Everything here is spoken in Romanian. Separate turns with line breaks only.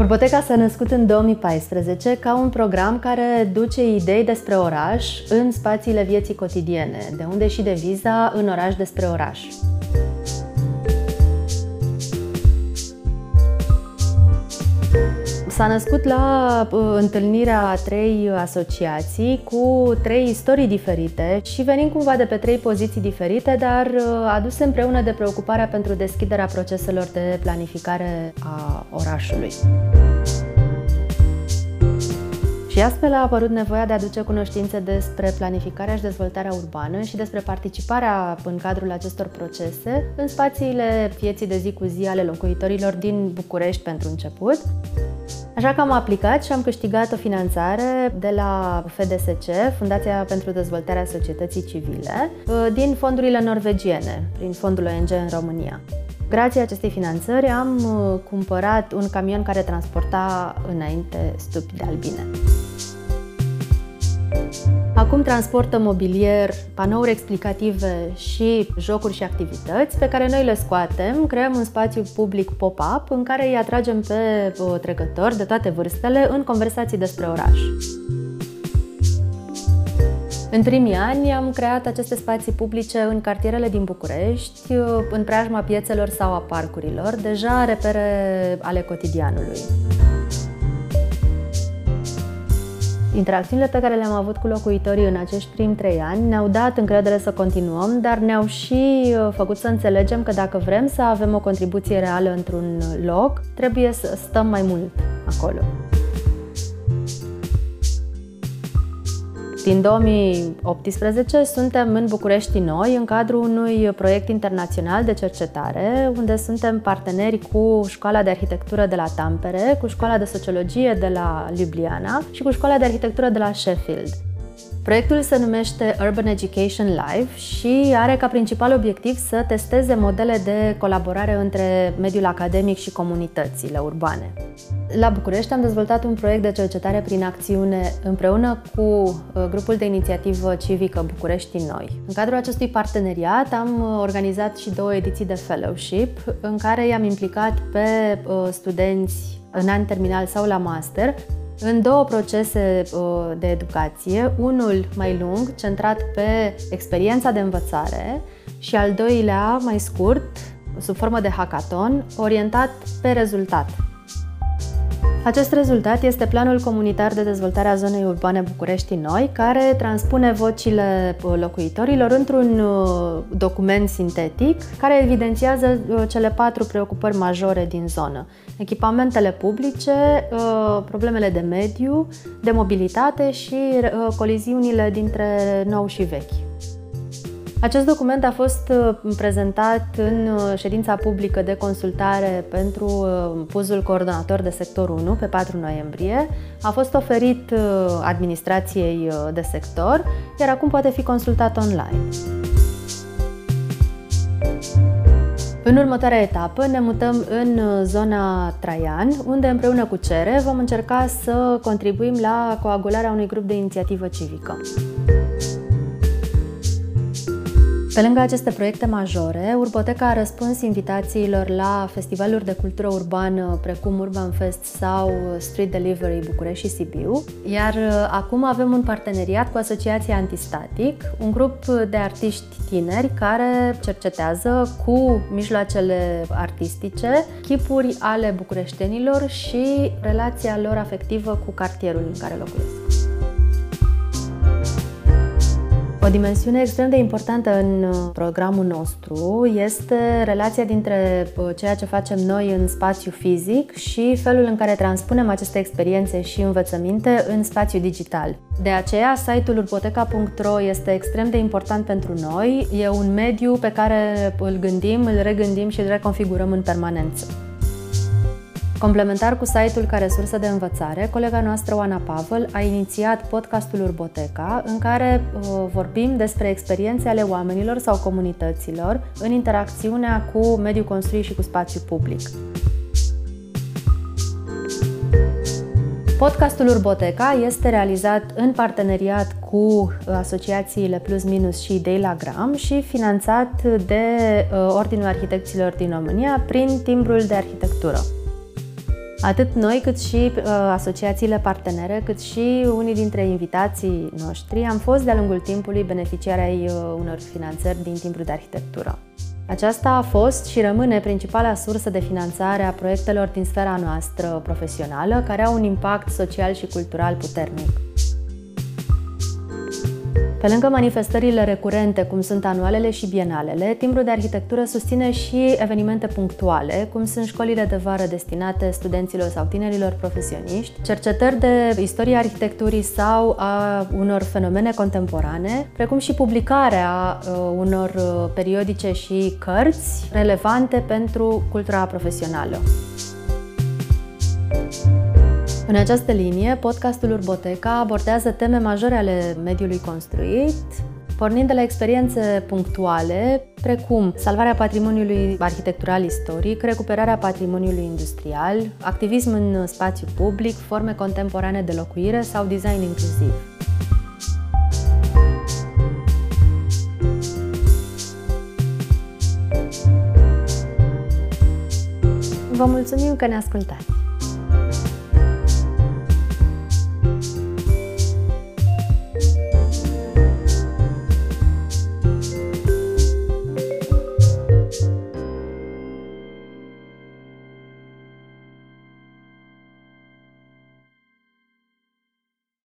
Urboteca s-a născut în 2014 ca un program care duce idei despre oraș în spațiile vieții cotidiene, de unde și deviza în oraș despre oraș. S-a născut la uh, întâlnirea a trei asociații cu trei istorii diferite și venim cumva de pe trei poziții diferite, dar uh, aduse împreună de preocuparea pentru deschiderea proceselor de planificare a orașului. Și astfel a apărut nevoia de a aduce cunoștințe despre planificarea și dezvoltarea urbană și despre participarea în cadrul acestor procese în spațiile vieții de zi cu zi ale locuitorilor din București pentru început, Așa că am aplicat și am câștigat o finanțare de la FDSC, Fundația pentru Dezvoltarea Societății Civile, uh, din fondurile norvegiene, prin fondul ONG în România. Grație acestei finanțări am uh, cumpărat un camion care transporta înainte stupi de albine. Acum transportă mobilier, panouri explicative și jocuri și activități pe care noi le scoatem, creăm un spațiu public pop-up în care îi atragem pe uh, trecători de toate vârstele în conversații despre oraș. În primii ani am creat aceste spații publice în cartierele din București, uh, în preajma piețelor sau a parcurilor, deja repere ale cotidianului. Interacțiunile pe care le-am avut cu locuitorii în acești primi trei ani ne-au dat încredere să continuăm, dar ne-au și uh, făcut să înțelegem că dacă vrem să avem o contribuție reală într-un loc, trebuie să stăm mai mult acolo. Din 2018 suntem în București Noi, în cadrul unui proiect internațional de cercetare, unde suntem parteneri cu Școala de Arhitectură de la Tampere, cu Școala de Sociologie de la Ljubljana și cu Școala de Arhitectură de la Sheffield. Proiectul se numește Urban Education Live și are ca principal obiectiv să testeze modele de colaborare între mediul academic și comunitățile urbane. La București am dezvoltat un proiect de cercetare prin acțiune împreună cu uh, grupul de inițiativă civică București Noi. În cadrul acestui parteneriat am uh, organizat și două ediții de fellowship în care i-am implicat pe uh, studenți în an terminal sau la master în două procese de educație, unul mai lung, centrat pe experiența de învățare și al doilea mai scurt, sub formă de hackathon, orientat pe rezultat. Acest rezultat este Planul Comunitar de Dezvoltare a Zonei Urbane București Noi, care transpune vocile uh, locuitorilor într-un uh, document sintetic care evidențiază uh, cele patru preocupări majore din zonă. Echipamentele publice, problemele de mediu, de mobilitate și coliziunile dintre nou și vechi. Acest document a fost uh, prezentat în uh, ședința publică de consultare pentru uh, puzul coordonator de sector 1 pe 4 noiembrie. A fost oferit administrației de sector, iar acum poate fi consultat online. În următoarea etapă ne mutăm în zona Traian, unde împreună cu CERE vom încerca să contribuim la coagularea unui grup de inițiativă civică. Pe lângă aceste proiecte majore, Urboteca a răspuns invitațiilor la festivaluri de cultură urbană precum Urban Fest sau Street Delivery București și Sibiu, iar uh, acum avem un parteneriat cu Asociația Antistatic, un grup de artiști tineri care cercetează cu mijloacele artistice chipuri ale bucureștenilor și relația lor afectivă cu cartierul în care locuiesc. O dimensiune extrem de importantă în uh, programul nostru este relația dintre uh, ceea ce facem noi în spațiu fizic și felul în care transpunem aceste experiențe și învățăminte în spațiu digital. De aceea, site-ul urboteca.ro este extrem de important pentru noi. E un mediu pe care îl gândim, îl regândim și îl reconfigurăm în permanență. Complementar cu site-ul ca resursă de învățare, colega noastră Oana Pavel a inițiat podcastul Urboteca, în care uh, vorbim despre experiențe ale oamenilor sau comunităților în interacțiunea cu mediul construit și cu spațiu public. Podcastul Urboteca este realizat în parteneriat cu asociațiile Plus Minus și Idei la Gram și finanțat de uh, Ordinul Arhitecților din România prin timbrul de arhitectură. Atât noi, cât și uh, asociațiile partenere, cât și unii dintre invitații noștri am fost de-a lungul timpului beneficiari ai uh, unor finanțări din timpul de arhitectură. Aceasta a fost și rămâne principala sursă de finanțare a proiectelor din sfera noastră profesională, care au un impact social și cultural puternic. Pe lângă manifestările recurente, cum sunt anualele și bienalele, Timbrul de Arhitectură susține și evenimente punctuale, cum sunt școlile de vară destinate studenților sau tinerilor profesioniști, cercetări de istorie arhitecturii sau a unor fenomene contemporane, precum și publicarea uh, unor uh, periodice și cărți relevante pentru cultura profesională. În această linie, podcastul Urboteca abordează teme majore ale mediului construit, pornind de la experiențe punctuale, precum salvarea patrimoniului arhitectural istoric, recuperarea patrimoniului industrial, activism în spațiu public, forme contemporane de locuire sau design inclusiv. Vă mulțumim că ne ascultați!